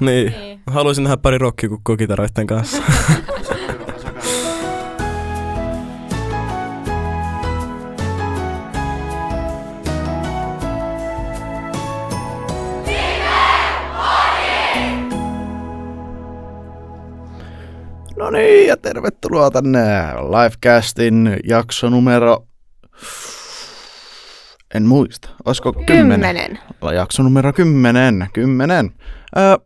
Niin. niin. Haluaisin nähdä pari rokkikukkoa kitaroiden kanssa. No niin, ja tervetuloa tänne Livecastin jakso numero... En muista. Olisiko kymmenen? Kymmenen. Jakso numero kymmenen. Kymmenen. Öö,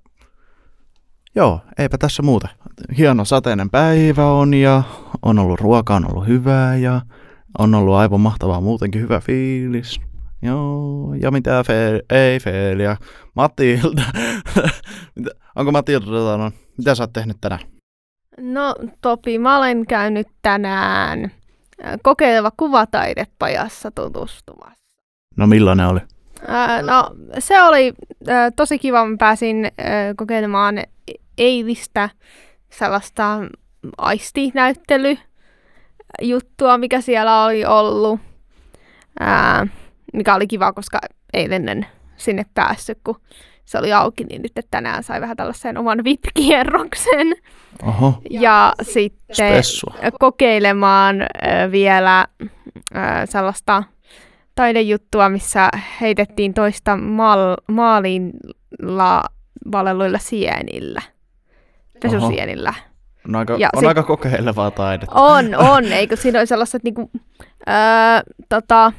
joo, eipä tässä muuta. Hieno sateinen päivä on ja on ollut ruoka, on ollut hyvää ja on ollut aivan mahtavaa muutenkin hyvä fiilis. Joo, ja mitä fe- ei Feelia. Matilda. Onko Matilda, no, mitä sä oot tehnyt tänään? No Topi, mä olen käynyt tänään kokeileva kuvataidepajassa tutustumassa. No millainen oli? Äh, no se oli äh, tosi kiva, mä pääsin äh, kokeilemaan eilistä sellaista aistinäyttelyjuttua, mikä siellä oli ollut, äh, mikä oli kiva, koska eilen en sinne päässyt, kun se oli auki, niin nyt tänään sai vähän tällaisen oman VIP-kierroksen. Oho. Ja sitten Spessua. kokeilemaan äh, vielä äh, sellaista taidejuttua, missä heitettiin toista maal- maalilla valelluilla sienillä, pesusienillä. On aika, ja on sit, aika kokeilevaa taidetta. On, on. Eikö siinä ole sellaiset niinku, öö, tota,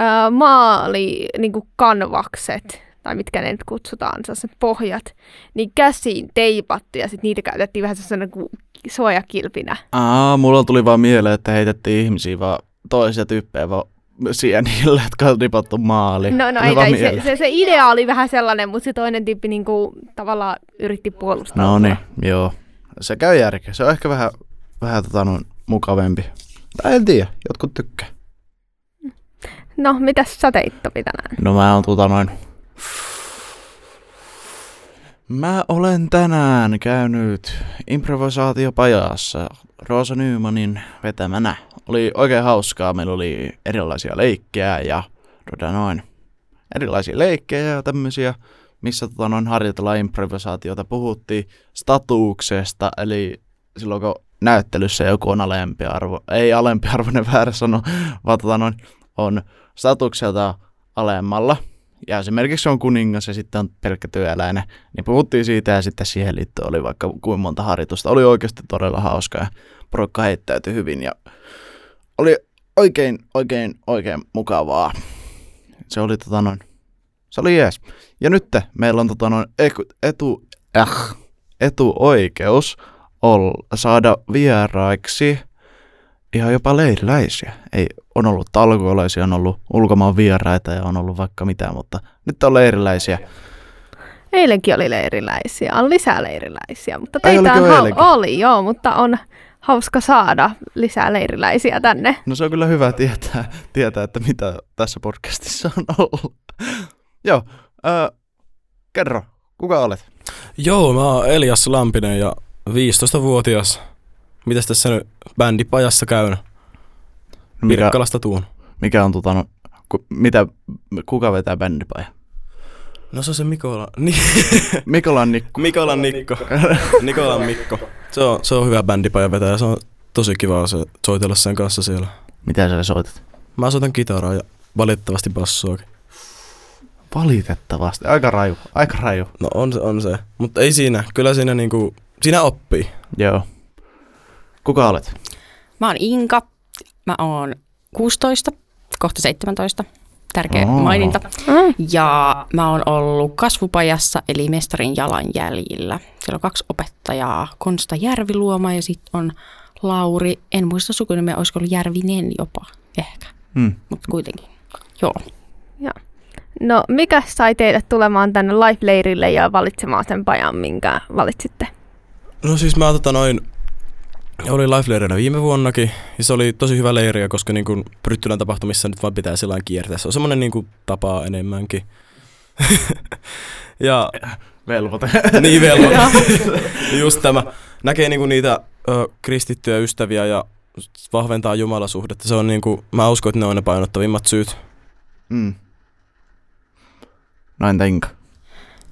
öö, maali niinku kanvakset, tai mitkä ne nyt kutsutaan, sellaiset pohjat, niin käsiin teipattu ja sitten niitä käytettiin vähän sellaisena kuin suojakilpinä. Aa, mulla tuli vaan mieleen, että heitettiin ihmisiä vaan toisia tyyppejä vaan sienille, jotka on ripattu maaliin. No, no ei, ei se, se, se, idea oli vähän sellainen, mutta se toinen tyyppi niin kuin, tavallaan yritti puolustaa. No niin, joo. Se käy järkeä. Se on ehkä vähän, vähän tota, no, mukavempi. Tai en tiedä, jotkut tykkää. No, mitä sä teit Topi tänään? No mä oon tota noin Mä olen tänään käynyt improvisaatiopajassa Roosa Nymanin vetämänä. Oli oikein hauskaa, meillä oli erilaisia leikkejä ja tota noin, erilaisia leikkejä ja tämmöisiä, missä tota noin harjoitellaan improvisaatiota. Puhuttiin statuuksesta, eli silloin kun näyttelyssä joku on alempi arvo, ei alempi arvoinen väärä sano, vaan tota noin, on statukselta alemmalla – ja esimerkiksi on kuningas ja sitten on pelkkä työläinen, niin puhuttiin siitä ja sitten siihen liittyen oli vaikka kuin monta harjoitusta. Oli oikeasti todella hauska ja porukka heittäytyi hyvin ja oli oikein, oikein, oikein mukavaa. Se oli tota noin, se oli jees. Ja nyt meillä on tota noin etu, äh, etuoikeus ol, saada vieraiksi ihan jopa leiriläisiä. Ei, on ollut talkoolaisia, on ollut ulkomaan vieraita ja on ollut vaikka mitä, mutta nyt on leiriläisiä. Eilenkin oli leiriläisiä, on lisää leiriläisiä, mutta teitä on hau- oli joo, mutta on hauska saada lisää leiriläisiä tänne. No se on kyllä hyvä tietää, tietää että mitä tässä podcastissa on ollut. joo, äh, kerro, kuka olet? Joo, mä oon Elias Lampinen ja 15-vuotias Mitäs tässä nyt bändipajassa käyn? No mikä, Pirkkalasta tuun. Mikä on tota, no, ku, mitä, kuka vetää bändipaja? No se on se Mikola. Ni- Mikolan Nikko. Mikolan Nikko. Nikolan Mikko. Se on, se on hyvä bändipaja vetäjä. Se on tosi kiva se, soitella sen kanssa siellä. Mitä sä soitat? Mä soitan kitaraa ja valitettavasti bassoakin. Valitettavasti. Aika raju. Aika raju. No on se, on se. Mutta ei siinä. Kyllä siinä niinku, siinä oppii. Joo. Kuka olet? Mä oon Inka. Mä oon 16, kohta 17. Tärkeä oh. maininta. Ja mä oon ollut kasvupajassa, eli mestarin jalanjäljillä. Siellä on kaksi opettajaa, Konsta Järviluoma ja sitten on Lauri, en muista sukunimeä, olisiko ollut Järvinen jopa, ehkä. Mm. Mutta kuitenkin, joo. Ja. No, mikä sai teidät tulemaan tänne Life-leirille ja valitsemaan sen pajan, minkä valitsitte? No siis mä tota noin oli life viime vuonnakin, ja se oli tosi hyvä leiriä, koska niin kuin Bryttylän tapahtumissa nyt vaan pitää sellainen kiertää. Se on semmoinen niin kuin tapa enemmänkin. ja... Velvoite. niin, velvoite. Just tämä. Näkee niin kuin niitä ö, kristittyjä ystäviä ja vahventaa jumalasuhdetta. Se on niin kuin, mä uskon, että ne on ne painottavimmat syyt. Mm. No entä Inka?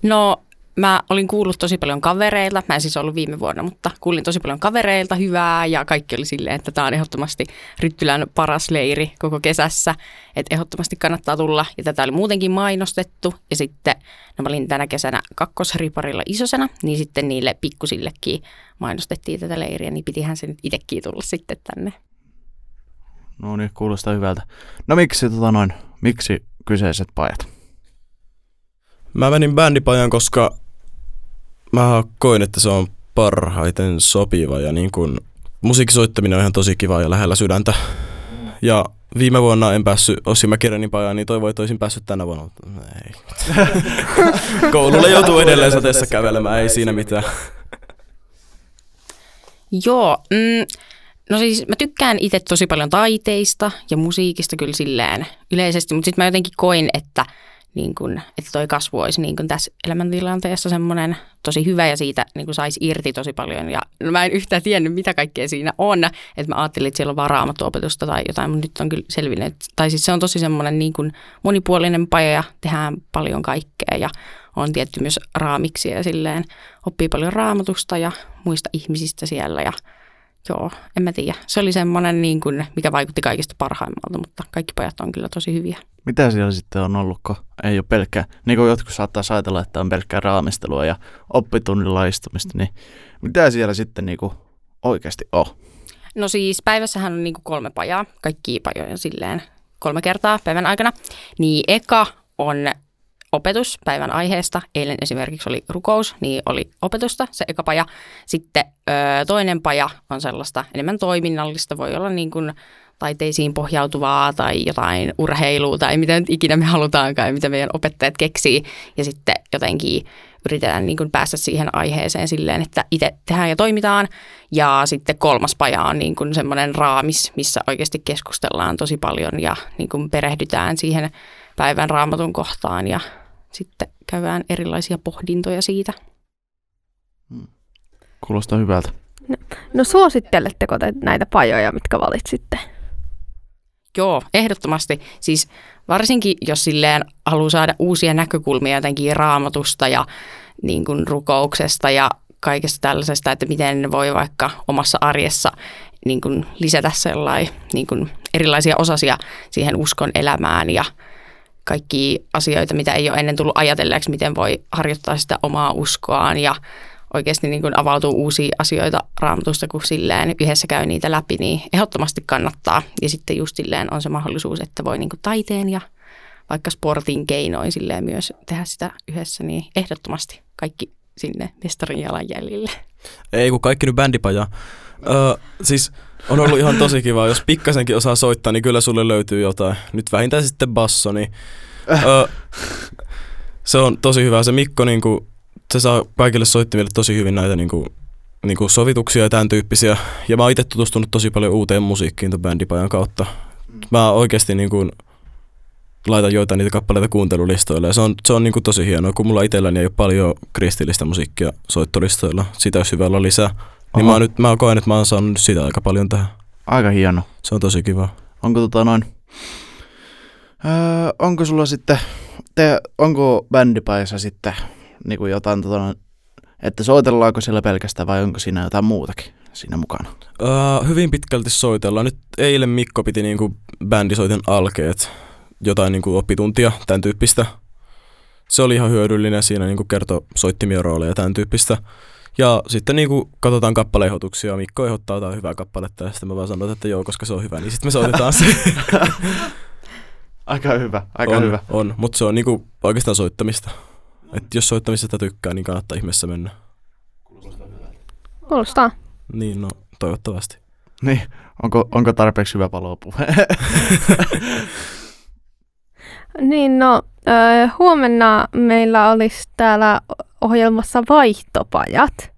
No, mä olin kuullut tosi paljon kavereilta, mä en siis ollut viime vuonna, mutta kuulin tosi paljon kavereilta hyvää ja kaikki oli silleen, että tämä on ehdottomasti Ryttylän paras leiri koko kesässä, että ehdottomasti kannattaa tulla ja tätä oli muutenkin mainostettu ja sitten no mä olin tänä kesänä kakkosriparilla isosena, niin sitten niille pikkusillekin mainostettiin tätä leiriä, niin pitihän se nyt itsekin tulla sitten tänne. No niin, kuulostaa hyvältä. No miksi, tota noin, miksi kyseiset pajat? Mä menin bändipajan, koska mä koin, että se on parhaiten sopiva ja niin kun musiikkisoittaminen on ihan tosi kiva ja lähellä sydäntä. Ja viime vuonna en päässyt Ossi Mäkirenin pajaan, niin toivoin, että olisin päässyt tänä vuonna. Ei. Koululle joutuu edelleen sateessa kävelemään, ei siinä mitään. Joo, mm, no siis mä tykkään itse tosi paljon taiteista ja musiikista kyllä silleen yleisesti, mutta sitten mä jotenkin koin, että niin kun, että toi kasvu olisi niin kun tässä elämäntilanteessa semmoinen tosi hyvä ja siitä niin kun saisi irti tosi paljon. Ja no mä en yhtään tiennyt, mitä kaikkea siinä on, että mä ajattelin, että siellä on vaan raamattuopetusta tai jotain, mutta nyt on kyllä selvinnyt. Tai siis se on tosi semmoinen niin kun monipuolinen paja ja tehdään paljon kaikkea ja on tietty myös raamiksi ja silleen oppii paljon raamatusta ja muista ihmisistä siellä ja Joo, en mä tiedä. Se oli semmoinen, niin kuin, mikä vaikutti kaikista parhaimmalta, mutta kaikki pojat on kyllä tosi hyviä. Mitä siellä sitten on ollut, kun ei ole pelkkää, niin kuin jotkut saattaa ajatella, että on pelkkää raamistelua ja oppitunnilla istumista, niin mitä siellä sitten niin kuin oikeasti on? No siis päivässähän on niin kuin kolme pajaa, kaikki pajoja silleen kolme kertaa päivän aikana. Niin eka on opetus päivän aiheesta. Eilen esimerkiksi oli rukous, niin oli opetusta se eka paja. Sitten ö, toinen paja on sellaista enemmän toiminnallista, voi olla niin kuin taiteisiin pohjautuvaa tai jotain urheilua tai mitä nyt ikinä me halutaankaan ja mitä meidän opettajat keksii. Ja sitten jotenkin yritetään niin kuin päästä siihen aiheeseen silleen, että itse tehdään ja toimitaan. Ja sitten kolmas paja on niin kuin semmoinen raamis, missä oikeasti keskustellaan tosi paljon ja niin kuin perehdytään siihen päivän raamatun kohtaan ja sitten käydään erilaisia pohdintoja siitä. Hmm. Kuulostaa hyvältä. No, no suositteletteko te näitä pajoja, mitkä valitsitte? Joo, ehdottomasti. Siis varsinkin, jos silleen haluaa saada uusia näkökulmia jotenkin raamatusta ja niin kuin rukouksesta ja kaikesta tällaisesta, että miten voi vaikka omassa arjessa niin kuin lisätä sellainen niin kuin erilaisia osasia siihen uskon elämään ja kaikki asioita, mitä ei ole ennen tullut ajatelleeksi, miten voi harjoittaa sitä omaa uskoaan ja oikeasti niin kuin avautuu uusia asioita raamatusta, kun silleen yhdessä käy niitä läpi, niin ehdottomasti kannattaa. Ja sitten just silleen on se mahdollisuus, että voi niin kuin taiteen ja vaikka sportin keinoin silleen myös tehdä sitä yhdessä, niin ehdottomasti kaikki sinne mestarin jalanjäljille. Ei, kun kaikki nyt bändipaja. Öö, siis on ollut ihan tosi kiva. Jos pikkasenkin osaa soittaa, niin kyllä sulle löytyy jotain. Nyt vähintään sitten basso, niin öö, se on tosi hyvä. Se Mikko, niin kuin, se saa kaikille soittimille tosi hyvin näitä niin kuin, niin kuin sovituksia ja tämän tyyppisiä. Ja mä oon itse tutustunut tosi paljon uuteen musiikkiin tuon bändipajan kautta. Mä oikeasti niin kuin, laitan joitain niitä kappaleita kuuntelulistoille ja se on, se on niin kuin tosi hienoa, kun mulla itselläni ei ole paljon kristillistä musiikkia soittolistoilla. Sitä olisi hyvä olla lisää. Niin mä, nyt, mä koen, että mä oon saanut sitä aika paljon tähän. Aika hieno. Se on tosi kiva. Onko tota noin, öö, onko sulla sitten, te, onko bändipaissa sitten niin kuin jotain, tota että soitellaanko siellä pelkästään vai onko siinä jotain muutakin siinä mukana? Öö, hyvin pitkälti soitellaan. Nyt eilen Mikko piti niinku bändisoiten alkeet, jotain niinku oppituntia, tämän tyyppistä. Se oli ihan hyödyllinen siinä niinku kertoi soittimien rooleja ja tämän tyyppistä. Ja sitten niinku katsotaan kappaleehdotuksia, Mikko ehdottaa jotain hyvää kappaletta ja sitten mä vaan sanon, että joo, koska se on hyvä, niin sitten me soitetaan se. aika hyvä, aika on, hyvä. On, mutta se on niinku oikeastaan soittamista. Et jos soittamisesta tykkää, niin kannattaa ihmeessä mennä. Kuulostaa. Niin, no toivottavasti. Niin, onko, onko tarpeeksi hyvä palopuhe? Niin, no huomenna meillä olisi täällä ohjelmassa vaihtopajat.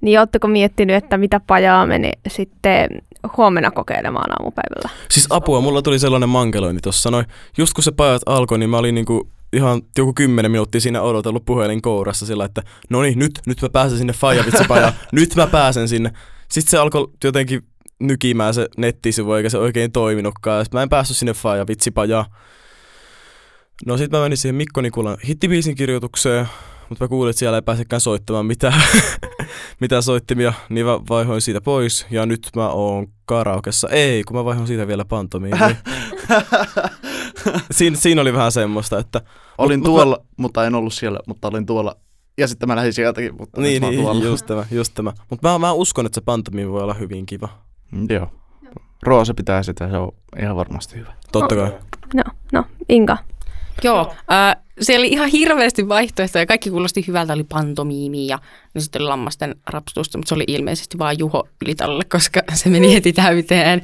Niin ootteko miettinyt, että mitä pajaa meni sitten huomenna kokeilemaan aamupäivällä? Siis apua, mulla tuli sellainen mankelointi tuossa noin. Just kun se pajat alkoi, niin mä olin niinku ihan joku kymmenen minuuttia siinä odotellut puhelin kourassa sillä, että no niin, nyt, nyt mä pääsen sinne Fajavitsipajaan, nyt mä pääsen sinne. Sitten se alkoi jotenkin nykimään se nettisivu, eikä se oikein toiminutkaan. Sitten mä en päässyt sinne Fajavitsipajaan. No sit mä menin siihen Mikko Nikulan hittibiisin kirjoitukseen, mutta mä kuulin, että siellä ei pääsekään soittamaan mitään, mitään soittimia, niin mä vaihoin siitä pois. Ja nyt mä oon karaokessa. Ei, kun mä vaihoin siitä vielä pantomiin. Niin siinä, siinä oli vähän semmoista, että... Olin mut- tuolla, mutta en ollut siellä, mutta olin tuolla. Ja sitten mä lähdin sieltäkin, mutta nyt Niin, mä niin tuolla. just tämä, just tämä. Mutta mä, mä uskon, että se pantomiin voi olla hyvin kiva. Mm, Joo. Roosa pitää sitä, se on ihan varmasti hyvä. Totta kai. No, no, Inka. Joo, äh, siellä oli ihan hirveästi vaihtoehtoja. Kaikki kuulosti hyvältä, oli pantomiimi ja no sitten oli lammasten rapsutusta, mutta se oli ilmeisesti vain Juho Ylitalolle, koska se meni heti täyteen.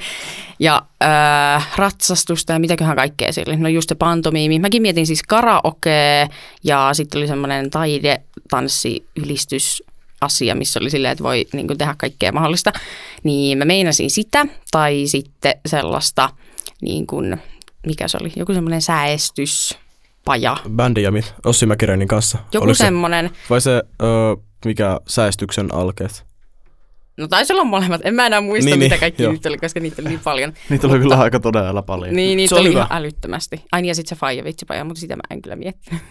Ja äh, ratsastusta ja mitäköhän kaikkea siellä. No just se pantomiimi. Mäkin mietin siis karaoke ja sitten oli semmoinen taide, tanssi, ylistys, asia, missä oli silleen, että voi niin kuin, tehdä kaikkea mahdollista, niin mä meinasin sitä, tai sitten sellaista, niin kuin, mikä se oli, joku semmoinen säästyspaja. Bändi ja mit, Ossi Mäkireinin kanssa. Joku Oliko se, semmoinen, vai se, ö, mikä säästyksen alkeet? no taisi olla molemmat, en mä enää muista, Niin, mitä niin, kaikki joo. nyt oli, koska niitä oli niin paljon. Niitä oli kyllä aika todella paljon. Niin, niitä Se oli oli ihan hyvä. älyttömästi. Ai niin, ja sitten se faija vitsipaja, mutta sitä mä en kyllä miettinyt.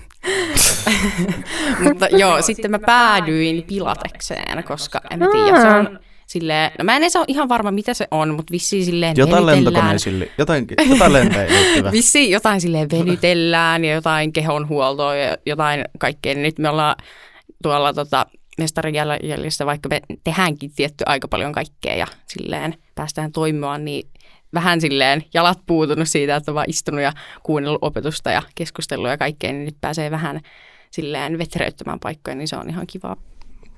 mutta joo, sitten mä päädyin pilatekseen, koska en mä tiedä, se on silleen, no mä en edes ole ihan varma mitä se on, mutta vissiin silleen Jotain venytellään. lentokoneesille, jotain, jotain liittyvää. Vissiin jotain silleen venytellään ja jotain kehonhuoltoa ja jotain kaikkea. Nyt me ollaan tuolla tota, mestarin jäl- jäljessä, vaikka me tehdäänkin tietty aika paljon kaikkea ja silleen päästään toimimaan, niin vähän silleen jalat puutunut siitä, että on vaan istunut ja kuunnellut opetusta ja keskustellut ja kaikkea, niin nyt pääsee vähän silleen vetereyttämään paikkoja, niin se on ihan kiva.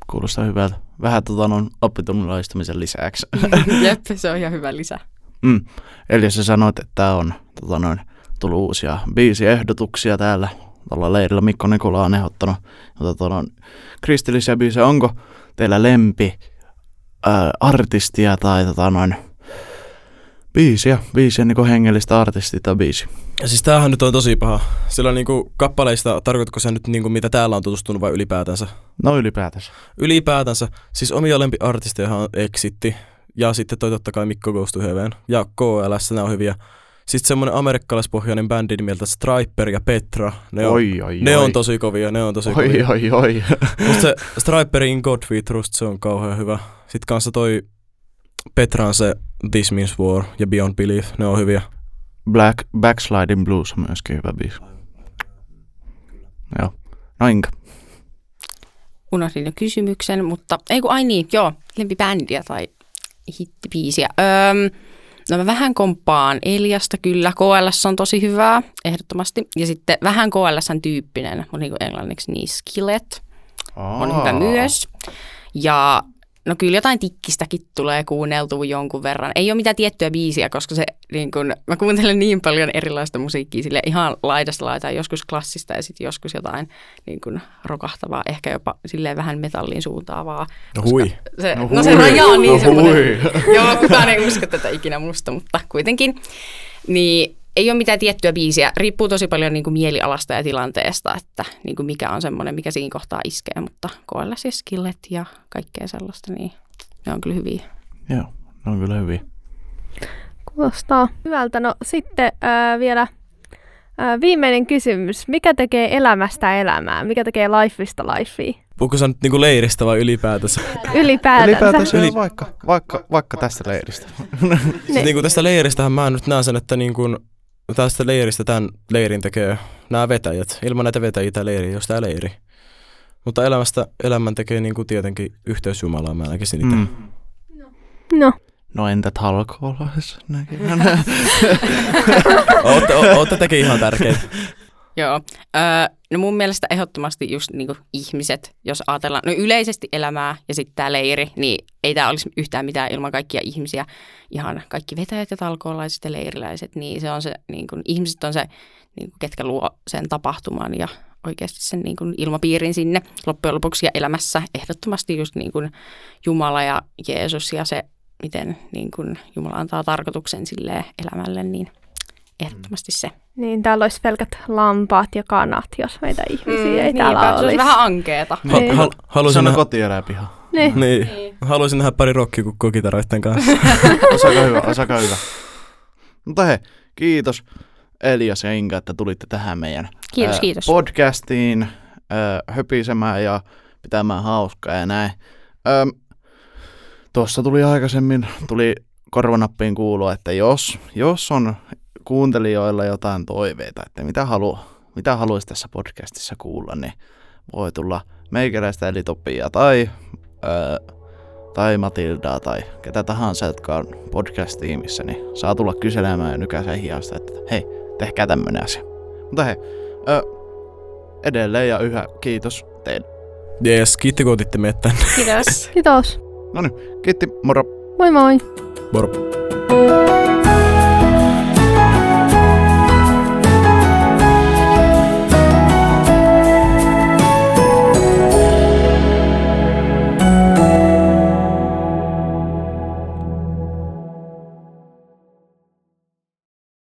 Kuulostaa hyvältä. Vähän tota noin oppitunnin istumisen lisäksi. Jep, se on ihan hyvä lisä. Mm. Eli sä sanoit, että on tota noin, tullut uusia biisiehdotuksia täällä. Tuolla leirillä Mikko Nikola on ehdottanut tota noin, kristillisiä biisejä. Onko teillä lempi ää, artistia tai tota noin, biisiä? Biisiä niin hengellistä artistia tai biisi. Ja siis tämähän nyt on tosi paha. Sillä niinku kappaleista, tarkoitatko se nyt niinku mitä täällä on tutustunut vai ylipäätänsä? No ylipäätänsä. Ylipäätänsä. Siis omia lempiartisteja on Exitti. Ja sitten toi totta kai Mikko Goes to Heaven. Ja KLS, nämä on hyviä. Sitten semmonen amerikkalaispohjainen bändi nimeltä Striper ja Petra. Ne on, oi, oi, ne oi. on tosi kovia, ne on tosi Oi, kovia. oi, oi. Musta se Striperin God We Trust, se on kauhean hyvä. Sitten kanssa toi Petran se This Means War ja Beyond Belief, ne on hyviä. Black Backsliding Blues on myöskin hyvä biisi. Joo. No Inka. unohdin jo kysymyksen, mutta ei kun, ai niin, joo, lempibändiä tai hittibiisiä. Öm, no mä vähän komppaan Eliasta kyllä, KLS on tosi hyvää, ehdottomasti. Ja sitten vähän KLSn tyyppinen, mutta niin kuin englanniksi niin Skillet on hyvä myös. Ja no kyllä jotain tikkistäkin tulee kuunneltua jonkun verran. Ei ole mitään tiettyä biisiä, koska se, niin kun, mä kuuntelen niin paljon erilaista musiikkia, sille ihan laidasta laitaan, joskus klassista ja sitten joskus jotain niin kun, rokahtavaa, ehkä jopa silleen vähän metallin suuntaavaa. No hui. Se, no, No no se hui. raja on niin No semmoinen, hui. joo, kukaan ei usko tätä ikinä musta, mutta kuitenkin. Niin ei ole mitään tiettyä biisiä. Riippuu tosi paljon niin kuin mielialasta ja tilanteesta, että niin kuin mikä on semmoinen, mikä siinä kohtaa iskee. Mutta koella siis skillet ja kaikkea sellaista, niin ne on kyllä hyviä. Joo, ne on kyllä hyviä. Kuulostaa hyvältä. No sitten äh, vielä äh, viimeinen kysymys. Mikä tekee elämästä elämää? Mikä tekee lifeista lifea? Puhuuko sä nyt niinku leiristä vai ylipäätänsä? Ylipäätänsä. Ylipäätänsä Yli- vaikka, vaikka, vaikka tästä leiristä. Siis niinku tästä leiristähän mä nyt näen sen, että niinku tästä leiristä tämän leirin tekee nämä vetäjät. Ilman näitä vetäjiä tämä leiri ei ole sitä leiri. Mutta elämästä elämän tekee niinku tietenkin yhteys Jumalaan, mä näkisin itse. Mm. No, No entä talkoolais? Ootte, o, ootte tekin ihan tärkeitä. Joo. Öö, no mun mielestä ehdottomasti just niinku ihmiset, jos ajatellaan, no yleisesti elämää ja sitten tämä leiri, niin ei tämä olisi yhtään mitään ilman kaikkia ihmisiä. Ihan kaikki vetäjät ja talkoolaiset ja leiriläiset, niin se on se, niin kun, ihmiset on se, niin kun, ketkä luo sen tapahtuman ja oikeasti sen niin kun, ilmapiirin sinne loppujen lopuksi ja elämässä ehdottomasti just niin kun, Jumala ja Jeesus ja se, miten niin kun, Jumala antaa tarkoituksen sille elämälle, niin ehdottomasti se. niin täällä olisi pelkät lampaat ja kanat, jos meitä ihmisiä ei niinpä, täällä se olisi vähän ankeeta. Ha, Niin. ha, Se haluaisin, on nähdä, kotieläinpiha. Niin. niin, haluaisin nähdä pari rokkikukkookitaroiden kanssa. Osaka hyvä, osaka hyvä. Mutta hei, kiitos Elias ja Inka, että tulitte tähän meidän Kiitos, ää, kiitos. podcastiin. ö, höpisemään ja pitämään hauskaa ja näin. Ö, Tuossa tuli aikaisemmin, tuli korvanappiin kuulua, että jos, jos on kuuntelijoilla jotain toiveita, että mitä, halu, mitä haluaisi tässä podcastissa kuulla, niin voi tulla meikäläistä eli Topia tai, ää, tai Matildaa tai ketä tahansa, jotka on podcast-tiimissä, niin saa tulla kyselemään ja nykäiseen hiasta, että hei, tehkää tämmönen asia. Mutta hei, ää, edelleen ja yhä kiitos teille. Jees, kiitti kun otitte meidät tänne. Kiitos. Kiitos. No niin, kiitti, moro! Moi moi. Moro.